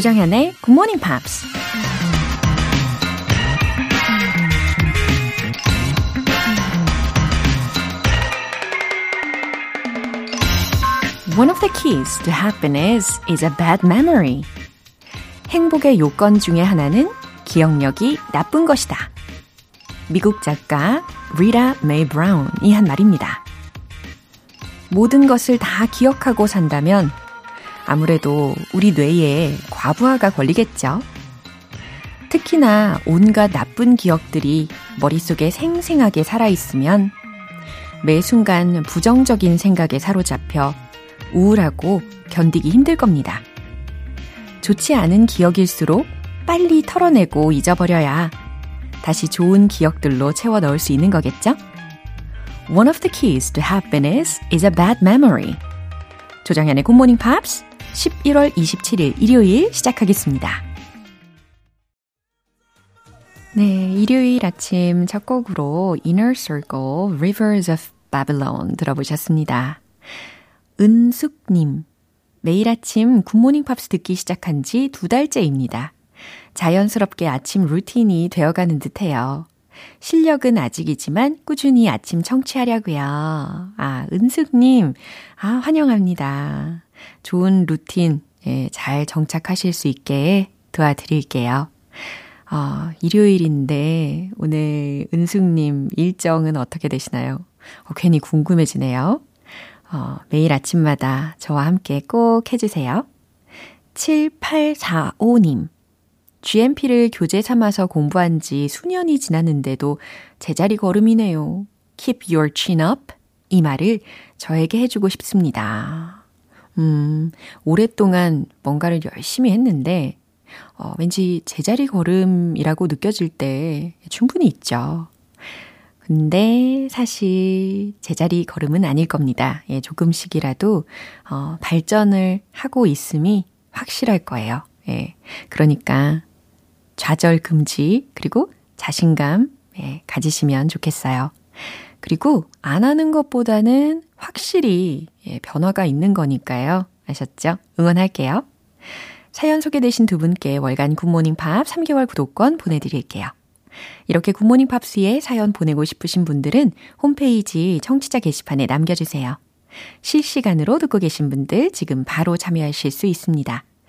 조정현의 Good Morning Pops. One of the keys to happiness is a bad memory. 행복의 요건 중에 하나는 기억력이 나쁜 것이다. 미국 작가 리타 메이 브라운이 한 말입니다. 모든 것을 다 기억하고 산다면 아무래도 우리 뇌에 과부하가 걸리겠죠. 특히나 온갖 나쁜 기억들이 머릿속에 생생하게 살아있으면 매 순간 부정적인 생각에 사로잡혀 우울하고 견디기 힘들 겁니다. 좋지 않은 기억일수록 빨리 털어내고 잊어버려야 다시 좋은 기억들로 채워 넣을 수 있는 거겠죠? One of the keys to happiness is a bad memory. 조정현의 Good Morning Pops 11월 27일 일요일 시작하겠습니다. 네, 일요일 아침 첫 곡으로 Inner Circle, Rivers of Babylon 들어보셨습니다. 은숙님, 매일 아침 Good Morning Pops 듣기 시작한 지 두 달째입니다. 자연스럽게 아침 루틴이 되어가는 듯해요. 실력은 아직이지만 꾸준히 아침 청취하려고요. 아, 은숙님, 아, 환영합니다. 좋은 루틴, 예, 잘 정착하실 수 있게 도와드릴게요. 어, 일요일인데 오늘 은숙님 일정은 어떻게 되시나요? 어, 괜히 궁금해지네요. 어, 매일 아침마다 저와 함께 꼭 해주세요. 7845님. GMP를 교재 삼아서 공부한 지 수년이 지났는데도 제자리 걸음이네요. Keep your chin up. 이 말을 저에게 해주고 싶습니다. 음, 오랫동안 뭔가를 열심히 했는데, 어, 왠지 제자리 걸음이라고 느껴질 때 충분히 있죠. 근데 사실 제자리 걸음은 아닐 겁니다. 예, 조금씩이라도, 어, 발전을 하고 있음이 확실할 거예요. 예, 그러니까 좌절 금지, 그리고 자신감, 예, 가지시면 좋겠어요. 그리고 안 하는 것보다는 확실히 예, 변화가 있는 거니까요. 아셨죠? 응원할게요. 사연 소개되신 두 분께 월간 굿모닝 팝 3개월 구독권 보내드릴게요. 이렇게 굿모닝 팝스에 사연 보내고 싶으신 분들은 홈페이지 청취자 게시판에 남겨주세요. 실시간으로 듣고 계신 분들 지금 바로 참여하실 수 있습니다.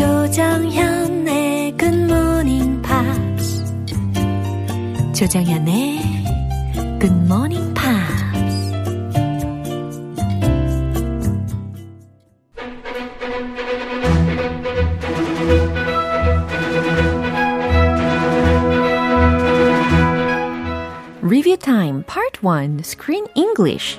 조정현의 Good Morning Pops. 조정현의 Good Morning Pops. Review Time Part 1 Screen English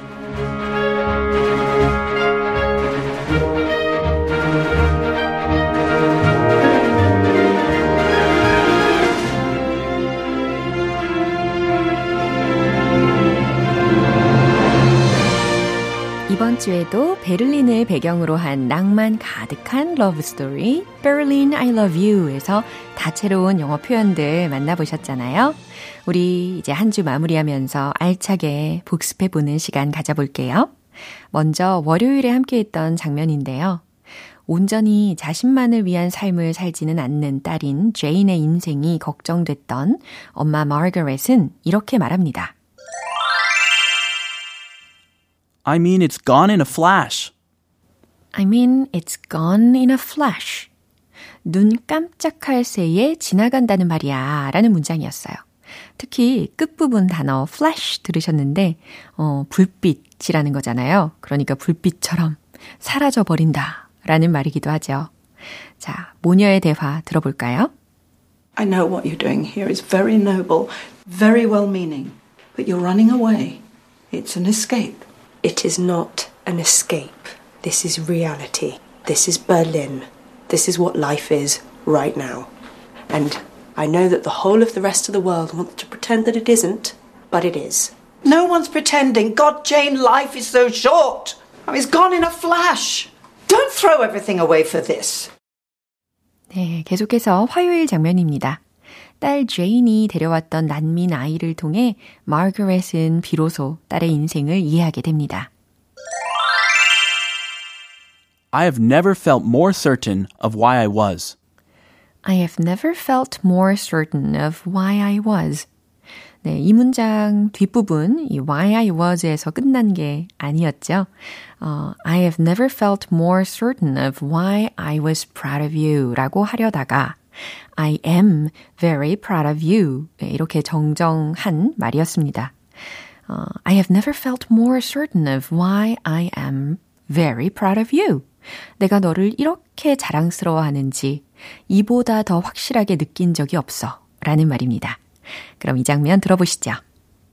이번 주에도 베를린을 배경으로 한 낭만 가득한 러브 스토리 Berlin I Love You에서 다채로운 영어 표현들 만나보셨잖아요. 우리 이제 한 주 마무리하면서 알차게 복습해보는 시간 가져볼게요. 먼저 월요일에 함께했던 장면인데요. 온전히 자신만을 위한 삶을 살지는 않는 딸인 제인의 인생이 걱정됐던 엄마 마거렛은 이렇게 말합니다. I mean, it's gone in a flash. I mean, it's gone in a flash. 눈 깜짝할 새에 지나간다는 말이야. 라는 문장이었어요. 특히 끝부분 단어 flash 들으셨는데, 어, 불빛이라는 거잖아요. 그러니까 불빛처럼 사라져 버린다. 라는 말이기도 하죠. 자, 모녀의 대화 들어볼까요? I know what you're doing here is very noble, very well meaning, but you're running away. It's an escape. It is not an escape. This is reality. This is Berlin. This is what life is right now. And I know that the whole of the rest of the world wants to pretend that it isn't, but it is. No one's pretending. God, Jane, life is so short. I mean, it's gone in a flash. Don't throw everything away for this. 네, 계속해서 화요일 장면입니다. 딸 제인이 데려왔던 난민 아이를 통해 마거렛은 비로소 딸의 인생을 이해하게 됩니다. I have never felt more certain of why I was. I have never felt more certain of why I was. 네, 이 문장 뒷부분, 이 why I was에서 끝난 게 아니었죠. 어, I have never felt more certain of why I was proud of you 라고 하려다가 I am very proud of you. 네, 이렇게 정정한 말이었습니다. 어, I have never felt more certain of why I am very proud of you. 내가 너를 이렇게 자랑스러워하는지 이보다 더 확실하게 느낀 적이 없어. 라는 말입니다. 그럼 이 장면 들어보시죠.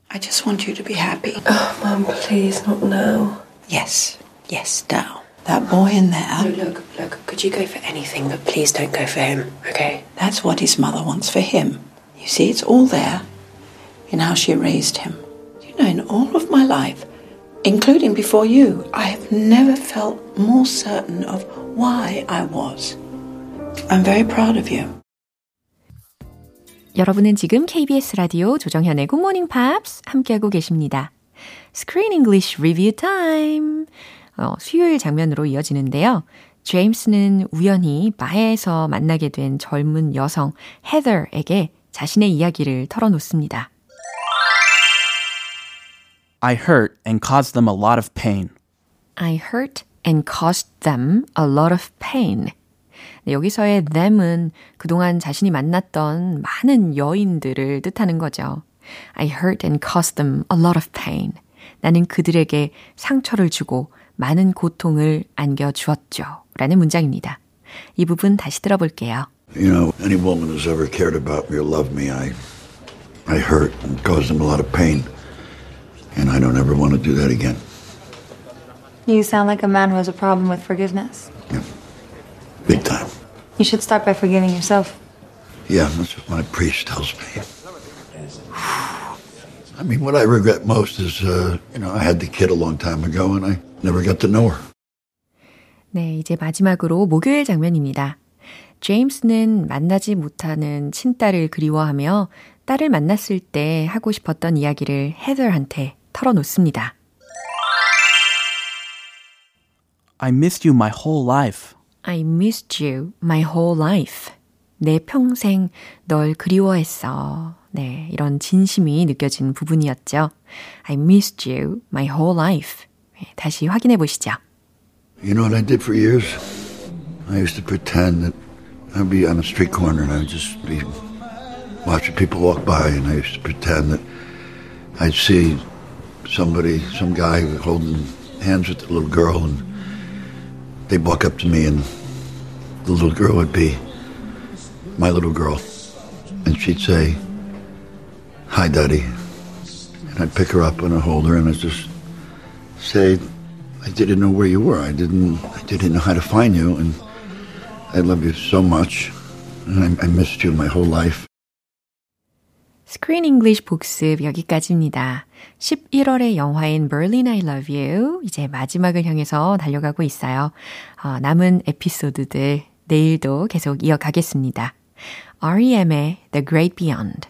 I just want you to be happy. Oh, Mum, please, not now. Yes, yes, now. That boy in there, Look, look, could you go for anything, but please don't go for him, okay? that's what his mother wants for him. You see, it's all there in how she raised him. You know, in all of my life, including before you, I have never felt more certain of why I was. I'm very proud of you. 여러분은 지금 KBS 라디오 조정현의 Good Morning Pops 함께하고 계십니다. Screen English Review Time. 어, 수요일 장면으로 이어지는데요. 제임스는 우연히 바에서 만나게 된 젊은 여성 헤더에게 자신의 이야기를 털어놓습니다. I hurt and caused them a lot of pain. I hurt and caused them a lot of pain. 네, 여기서의 them은 그동안 자신이 만났던 많은 여인들을 뜻하는 거죠. I hurt and caused them a lot of pain. 나는 그들에게 상처를 주고 많은 고통을 안겨주었죠. 라는 문장입니다. 이 부분 다시 들어볼게요. You know, any woman who's ever cared about me or loved me, I, I hurt and caused them a lot of pain. And I don't ever want to do that again. You sound like a man who has a problem with forgiveness. Big time. You should start by forgiving yourself. Yeah, that's what my priest tells me. I mean, what I regret most is, uh, you know, I had the kid a long time ago and I never got to know her. 네, 이제 마지막으로 목요일 장면입니다. 제임스는 만나지 못하는 친딸을 그리워하며 딸을 만났을 때 하고 싶었던 이야기를 헤더한테 털어놓습니다. I missed you my whole life. I missed you my whole life. 내 평생 널 그리워했어. 네, 이런 진심이 느껴진 부분이었죠. I missed you my whole life. 네, 다시 확인해 보시죠. You know what I did for years? I used to pretend that I'd be on a street corner and I'd just be watching people walk by and I used to pretend that I'd see somebody, some guy holding hands with a little girl and they'd walk up to me and the little girl would be my little girl. And she'd say, Hi, Daddy. And I'd pick her up and I'd hold her and I'd just say, I didn't know where you were. I didn't, I didn't know how to find you. And I love you so much. And I, I missed you my whole life. Screen English 복습 여기까지입니다. 11월의 영화인 Berlin I Love You 이제 마지막을 향해서 달려가고 있어요. 어, 남은 에피소드들 내일도 계속 이어가겠습니다. REM의 The Great Beyond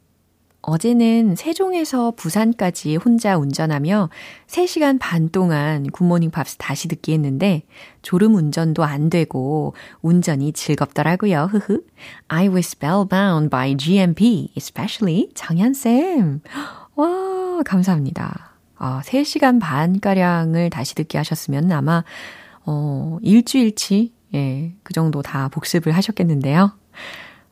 어제는 세종에서 부산까지 혼자 운전하며 3시간 반 동안 굿모닝 팝스 다시 듣기 했는데 졸음 운전도 안 되고 운전이 즐겁더라고요. 흐흐. I was spellbound by GMP, especially 정현쌤. 와, 감사합니다. 어, 3시간 반가량을 다시 듣게 하셨으면 아마, 어, 일주일치, 예, 그 정도 다 복습을 하셨겠는데요.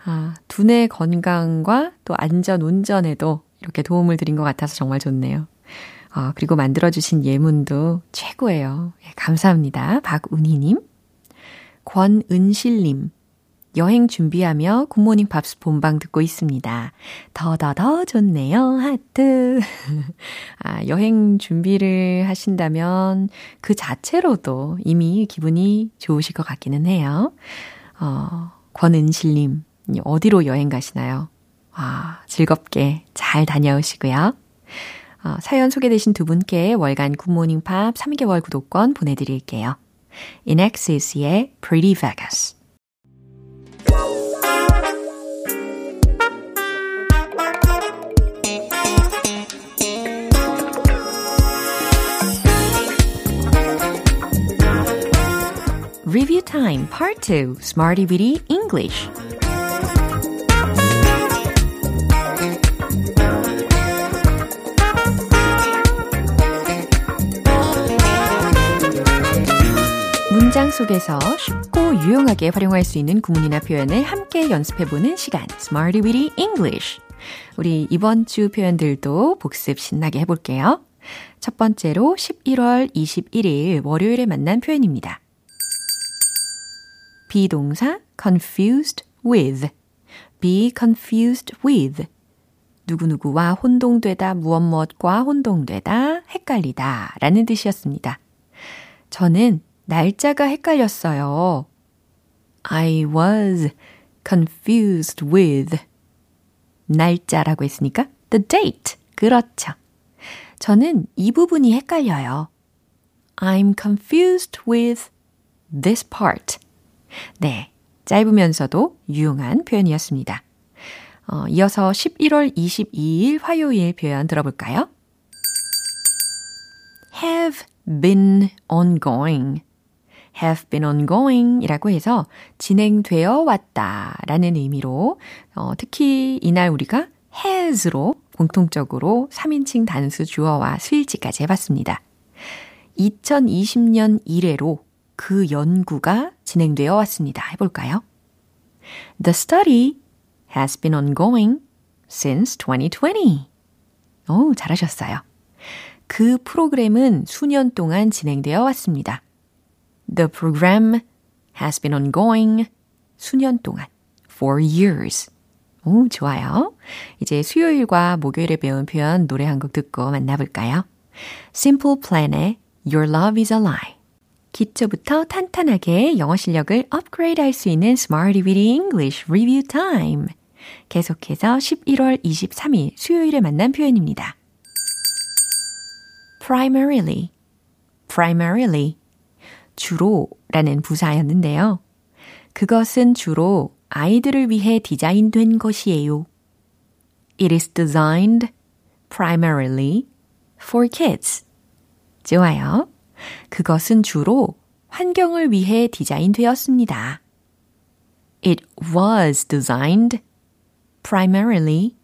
아, 두뇌 건강과 또 안전 운전에도 이렇게 도움을 드린 것 같아서 정말 좋네요. 어, 그리고 만들어주신 예문도 최고예요. 예, 감사합니다. 박운희님. 권은실님. 여행 준비하며 굿모닝 팝스 본방 듣고 있습니다. 더더더 좋네요. 하트. 아, 여행 준비를 하신다면 그 자체로도 이미 기분이 좋으실 것 같기는 해요. 어, 권은실님, 어디로 여행 가시나요? 아, 즐겁게 잘 다녀오시고요. 어, 사연 소개되신 두 분께 월간 굿모닝 팝스 3개월 구독권 보내드릴게요. 인엑시스의 Pretty Vegas. Review Time Part 2 Smarty Bitty English 문장 속에서 쉽고 유용하게 활용할 수 있는 구문이나 표현을 함께 연습해보는 시간 Smarty Bitty English 우리 이번 주 표현들도 복습 신나게 해볼게요. 첫 번째로 11월 21일 월요일에 만난 표현입니다. 비동사 confused with, be confused with. 누구누구와 혼동되다, 무엇 무엇과 혼동되다, 헷갈리다 라는 뜻이었습니다. 저는 날짜가 헷갈렸어요. I was confused with. 날짜라고 했으니까 the date. 그렇죠. 저는 이 부분이 헷갈려요. I'm confused with this part. 네. 짧으면서도 유용한 표현이었습니다. 어, 이어서 11월 22일 화요일 표현 들어볼까요? have been ongoing. Have been ongoing 이라고 해서 진행되어 왔다 라는 의미로 어, 특히 이날 우리가 has로 공통적으로 3인칭 단수 주어와 수일치까지 해봤습니다. 2020년 이래로 그 연구가 진행되어 왔습니다. 해볼까요? The study has been ongoing since 2020. 오, 잘하셨어요. 그 프로그램은 수년 동안 진행되어 왔습니다. The program has been ongoing 수년 동안 for years. 오, 좋아요. 이제 수요일과 목요일에 배운 표현 노래 한 곡 듣고 만나볼까요? Simple Plan의 Your Love is a Lie. 기초부터 탄탄하게 영어 실력을 업그레이드 할 수 있는 Smarty Weedy English Review Time. 계속해서 11월 23일 수요일에 만난 표현입니다. primarily, primarily, 주로라는 부사였는데요. 그것은 주로 아이들을 위해 디자인된 것이에요. It is designed primarily for kids. 좋아요. 그것은 주로 환경을 위해 디자인되었습니다. It was designed primarily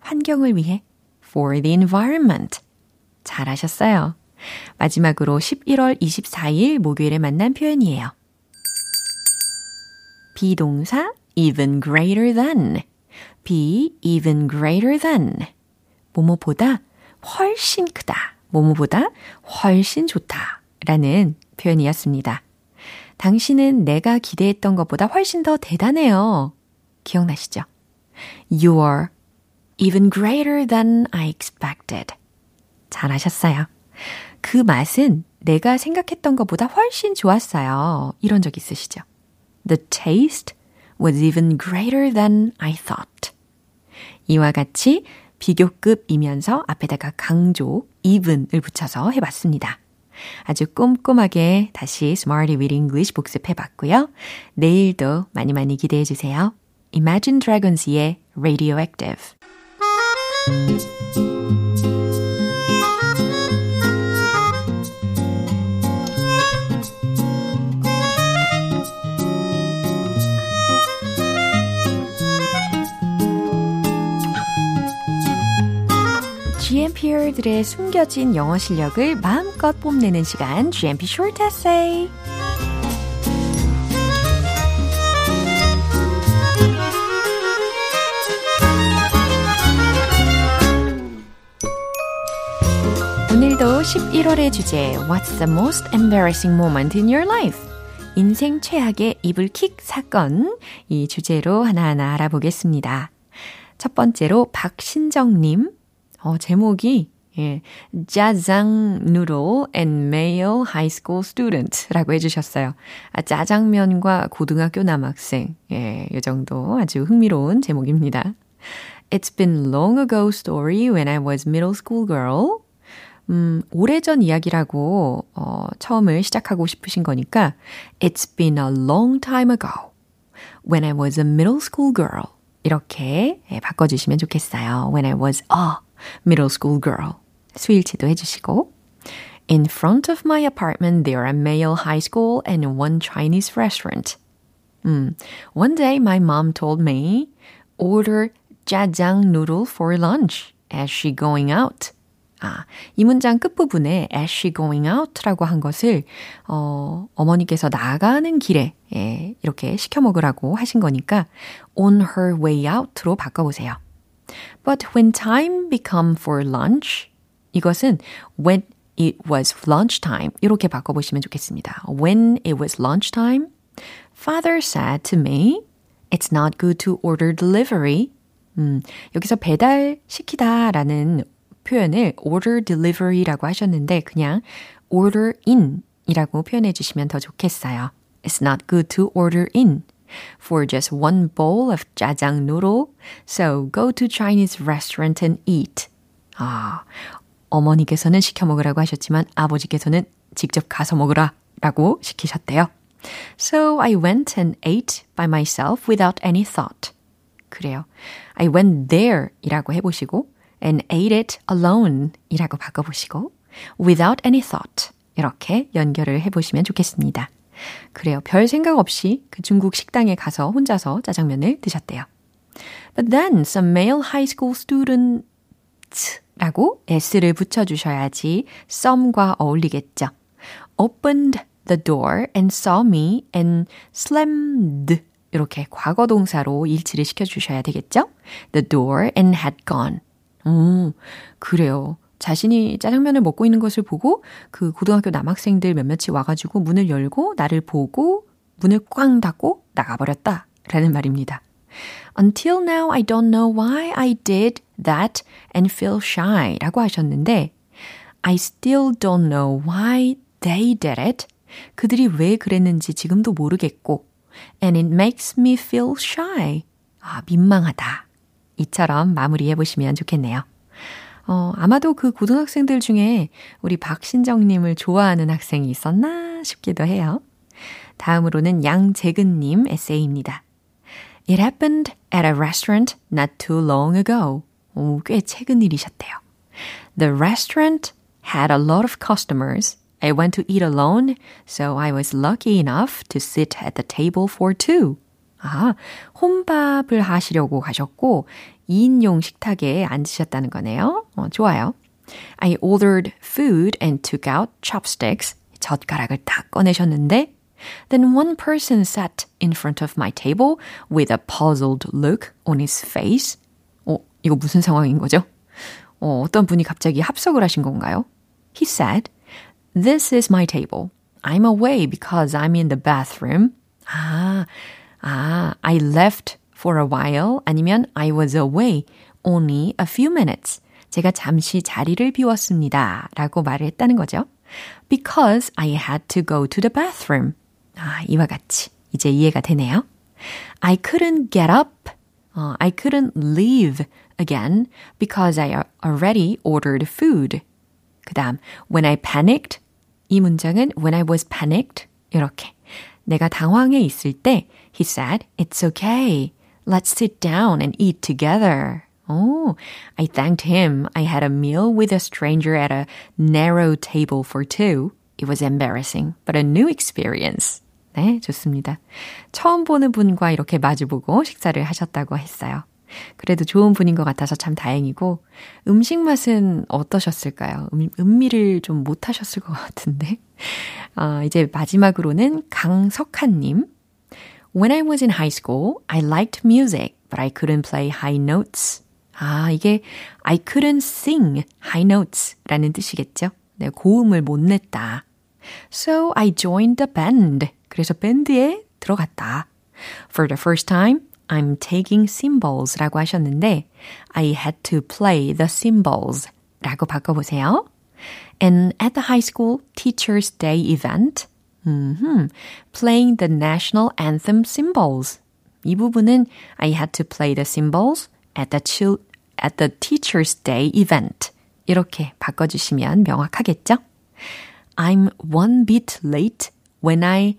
환경을 위해 for the environment. 잘하셨어요. 마지막으로 11월 24일 목요일에 만난 표현이에요. 비동사 even greater than, be even greater than. 뭐뭐보다 훨씬 크다. 뭐뭐보다 훨씬 좋다. 라는 표현이었습니다. 당신은 내가 기대했던 것보다 훨씬 더 대단해요. 기억나시죠? You are even greater than I expected. 잘하셨어요. 그 맛은 내가 생각했던 것보다 훨씬 좋았어요. 이런 적 있으시죠? The taste was even greater than I thought. 이와 같이 비교급이면서 앞에다가 강조, even을 붙여서 해봤습니다. 아주 꼼꼼하게 다시 Smarty with English 복습해봤고요. 내일도 많이 많이 기대해주세요. Imagine Dragons의 Radioactive. Disappear들의 숨겨진 영어 실력을 마음껏 뽐내는 시간 GMP Short Essay. 오늘도 11월의 주제 What's the most embarrassing moment in your life? 인생 최악의 이불킥 사건 이 주제로 하나하나 알아보겠습니다. 첫 번째로 박신정님 어, 제목이 예, 짜장 누로 and male high school student라고 해주셨어요. 아, 짜장면과 고등학교 남학생 예, 이 정도 아주 흥미로운 제목입니다. It's been long ago story when I was middle school girl. 음, 오래전 이야기라고 어, 처음을 시작하고 싶으신 거니까 It's been a long time ago when I was a middle school girl 이렇게 예, 바꿔주시면 좋겠어요. When I was a middle school girl 스위치도 해주시고 In front of my apartment there are male high school and one Chinese restaurant. 음, one day my mom told me order jajang noodle for lunch as she going out. 아, 이 문장 끝부분에 as she going out라고 한 것을 어, 어머니께서 나가는 길에 예, 이렇게 시켜 먹으라고 하신 거니까 on her way out로 바꿔 보세요. But when time become for lunch 이것은 when it was lunchtime 이렇게 바꿔보시면 좋겠습니다. When it was lunchtime, father said to me, It's not good to order delivery. 음, 여기서 배달시키다라는 표현을 order delivery라고 하셨는데 그냥 order in 이라고 표현해 주시면 더 좋겠어요. It's not good to order in For just one bowl of jajang noodle, so go to Chinese restaurant and eat. 아, 어머니께서는 시켜 먹으라고 하셨지만 아버지께서는 직접 가서 먹으라 라고 시키셨대요. So I went and ate by myself without any thought. 그래요. I went there 이라고 해보시고 and ate it alone 이라고 바꿔보시고 without any thought 이렇게 연결을 해보시면 좋겠습니다. 그래요. 별 생각 없이 그 중국 식당에 가서 혼자서 짜장면을 드셨대요. But then some male high school students 라고 s를 붙여주셔야지 some과 어울리겠죠. opened the door and saw me and slammed 이렇게 과거 동사로 일치를 시켜주셔야 되겠죠? The door and had gone. 오, 그래요. 자신이 짜장면을 먹고 있는 것을 보고 그 고등학교 남학생들 몇몇이 와가지고 문을 열고 나를 보고 문을 꽝 닫고 나가버렸다. 라는 말입니다. Until now I don't know why I did that and feel shy 라고 하셨는데 I still don't know why they did it. 그들이 왜 그랬는지 지금도 모르겠고 and it makes me feel shy. 아, 민망하다. 이처럼 마무리해 보시면 좋겠네요. 어, 아마도 그 고등학생들 중에 우리 박신정님을 좋아하는 학생이 있었나 싶기도 해요. 다음으로는 양재근님 에세이입니다. It happened at a restaurant not too long ago. 오, 꽤 최근 일이셨대요. The restaurant had a lot of customers. I went to eat alone, so I was lucky enough to sit at the table for two. 아, 혼밥을 하시려고 가셨고 2인용 식탁에 앉으셨다는 거네요. 어, 좋아요. I ordered food and took out chopsticks. 젓가락을 딱 꺼내셨는데 Then one person sat in front of my table with a puzzled look on his face. 어, 이거 무슨 상황인 거죠? 어, 어떤 분이 갑자기 합석을 하신 건가요? He said, This is my table. I'm away because I'm in the bathroom. 아, 아, I left for a while 아니면 I was away only a few minutes. 제가 잠시 자리를 비웠습니다. 라고 말을 했다는 거죠. Because I had to go to the bathroom. 아, 이와 같이 이제 이해가 되네요. I couldn't get up. Uh, I couldn't leave again because I already ordered food. 그 다음, when I panicked. 이 문장은 when I was panicked. 이렇게. 내가 당황해 있을 때, he said, it's okay. Let's sit down and eat together. Oh, I thanked him. I had a meal with a stranger at a narrow table for two. It was embarrassing, but a new experience. 네, 좋습니다. 처음 보는 분과 이렇게 마주보고 식사를 하셨다고 했어요. 그래도 좋은 분인 것 같아서 참 다행이고, 음식 맛은 어떠셨을까요? 음, 음미를 좀 못하셨을 것 같은데. 아, 이제 마지막으로는 강석한님. When I was in high school, I liked music, but I couldn't play high notes. 아, 이게 I couldn't sing high notes 라는 뜻이겠죠? 네, 고음을 못 냈다. So I joined the band. 그래서 밴드에 들어갔다. For the first time, I'm taking cymbals 라고 하셨는데, I had to play the cymbals 라고 바꿔보세요. And at the high school Teacher's Day event, mm-hmm, playing the national anthem cymbals. 이 부분은 I had to play the cymbals at the, chil- at the Teacher's Day event. 이렇게 바꿔주시면 명확하겠죠? I'm one bit late when I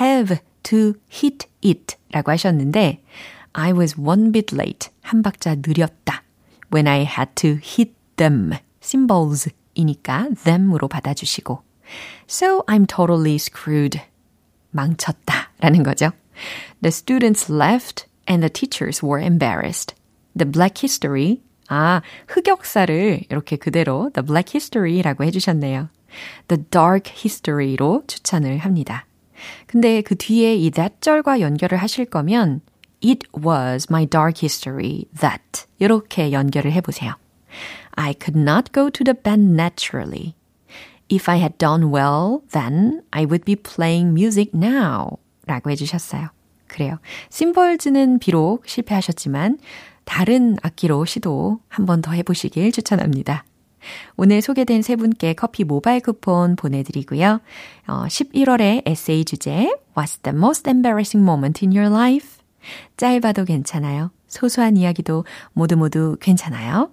have to hit it 라고 하셨는데 I was one bit late. 한 박자 느렸다. When I had to hit them. symbols 이니까 them으로 받아주시고 So I'm totally screwed. 망쳤다 라는 거죠. The students left and the teachers were embarrassed. The black history 아, 흑역사를 이렇게 그대로 the black history라고 해주셨네요. the dark history로 추천을 합니다. 근데 그 뒤에 이 that 절과 연결을 하실 거면 it was my dark history that 이렇게 연결을 해보세요. I could not go to the band naturally. If I had done well, then I would be playing music now. 라고 해주셨어요. 그래요. 심벌즈는 비록 실패하셨지만 다른 악기로 시도 한 번 더 해보시길 추천합니다. 오늘 소개된 세 분께 커피 모바일 쿠폰 보내드리고요. 어, 11월의 에세이 주제 What's the most embarrassing moment in your life? 짧아도 괜찮아요. 소소한 이야기도 모두 모두 괜찮아요.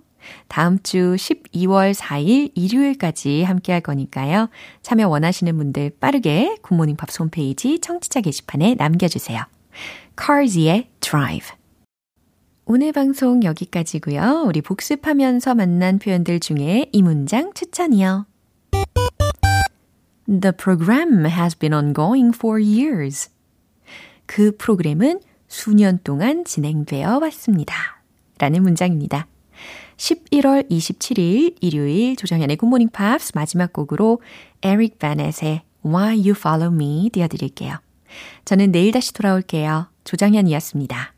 다음 주 12월 4일 일요일까지 함께 할 거니까요. 참여 원하시는 분들 빠르게 굿모닝 팝스 홈페이지 청취자 게시판에 남겨주세요. Cars의 Drive 오늘 방송 여기까지고요. 우리 복습하면서 만난 표현들 중에 이 문장 추천이요. The program has been ongoing for years. 그 프로그램은 수년 동안 진행되어 왔습니다. 라는 문장입니다. 11월 27일 일요일 조정현의 굿모닝 팝스 마지막 곡으로 에릭 바넷의 Why You Follow Me 띄워드릴게요. 저는 내일 다시 돌아올게요. 조정현이었습니다.